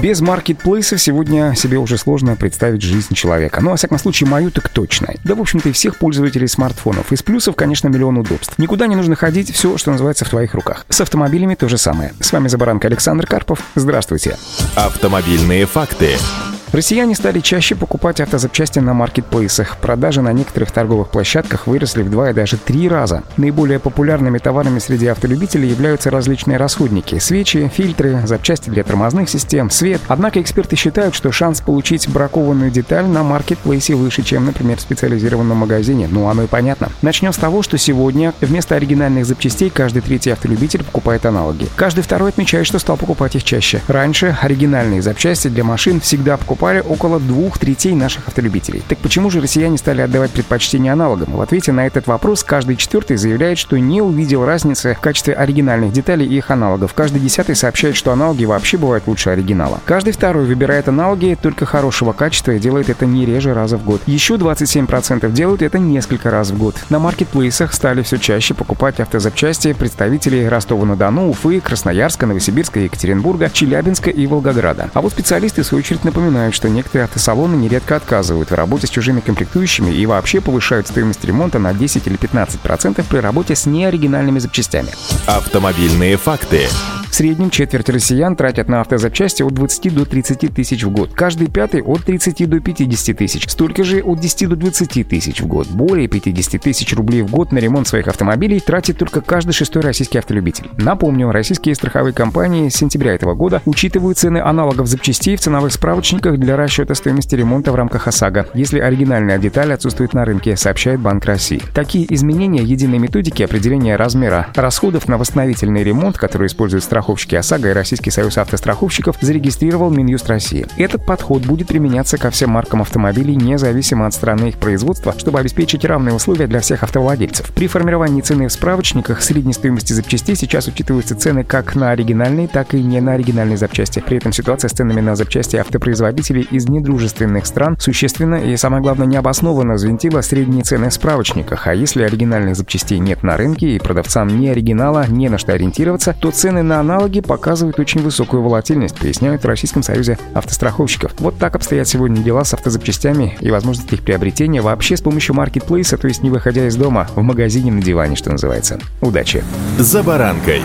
Без маркетплейсов сегодня себе уже сложно представить жизнь человека. Ну, во всяком случае, мою так точно. Да, в общем-то, и всех пользователей смартфонов. Из плюсов, конечно, миллион удобств. Никуда не нужно ходить, все, что называется, в твоих руках. С автомобилями то же самое. С вами Забаранка Александр Карпов. Здравствуйте. Автомобильные факты. Россияне стали чаще покупать автозапчасти на маркетплейсах. Продажи на некоторых торговых площадках выросли в два и даже три раза. Наиболее популярными товарами среди автолюбителей являются различные расходники – свечи, фильтры, запчасти для тормозных систем, свет. Однако эксперты считают, что шанс получить бракованную деталь на маркетплейсе выше, чем, например, в специализированном магазине. Ну, оно и понятно. Начнем с того, что сегодня вместо оригинальных запчастей каждый третий автолюбитель покупает аналоги. Каждый второй отмечает, что стал покупать их чаще. Раньше оригинальные запчасти для машин всегда покупали покупали около двух третей наших автолюбителей. Так почему же россияне стали отдавать предпочтение аналогам? В ответе на этот вопрос каждый четвертый заявляет, что не увидел разницы в качестве оригинальных деталей и их аналогов. Каждый десятый сообщает, что аналоги вообще бывают лучше оригинала. Каждый второй выбирает аналоги только хорошего качества и делает это не реже раза в год. Еще 27% делают это несколько раз в год. На маркетплейсах стали все чаще покупать автозапчасти представителей Ростова-на-Дону, Уфы, Красноярска, Новосибирска, Екатеринбурга, Челябинска и Волгограда. А вот специалисты, в свою очередь, напоминают, знают, что некоторые автосалоны нередко отказывают в работе с чужими комплектующими и вообще повышают стоимость ремонта на 10 или 15% при работе с неоригинальными запчастями. Автомобильные факты. В среднем четверть россиян тратят на автозапчасти от 20 до 30 тысяч в год. Каждый пятый от 30 до 50 тысяч. Столько же от 10 до 20 тысяч в год. Более 50 тысяч рублей в год на ремонт своих автомобилей тратит только каждый шестой российский автолюбитель. Напомню, российские страховые компании с сентября этого года учитывают цены аналогов запчастей в ценовых справочниках для расчета стоимости ремонта в рамках ОСАГО, если оригинальная деталь отсутствует на рынке, сообщает Банк России. Такие изменения единой методики определения размера расходов на восстановительный ремонт, который используют страховые страховщики ОСАГО и Российский союз автостраховщиков зарегистрировал Минюст России. Этот подход будет применяться ко всем маркам автомобилей независимо от страны их производства, чтобы обеспечить равные условия для всех автовладельцев. При формировании цены в справочниках средней стоимости запчастей сейчас учитываются цены как на оригинальные, так и не на оригинальные запчасти. При этом ситуация с ценами на запчасти автопроизводителей из недружественных стран существенно и, самое главное, необоснованно взвинтила средние цены в справочниках. А если оригинальных запчастей нет на рынке и продавцам не оригинала не на что ориентироваться, то цены на аналоги показывают очень высокую волатильность, поясняют в Российском союзе автостраховщиков. Вот так обстоят сегодня дела с автозапчастями и возможность их приобретения вообще с помощью маркетплейса, то есть не выходя из дома, в магазине на диване, что называется. Удачи! За баранкой!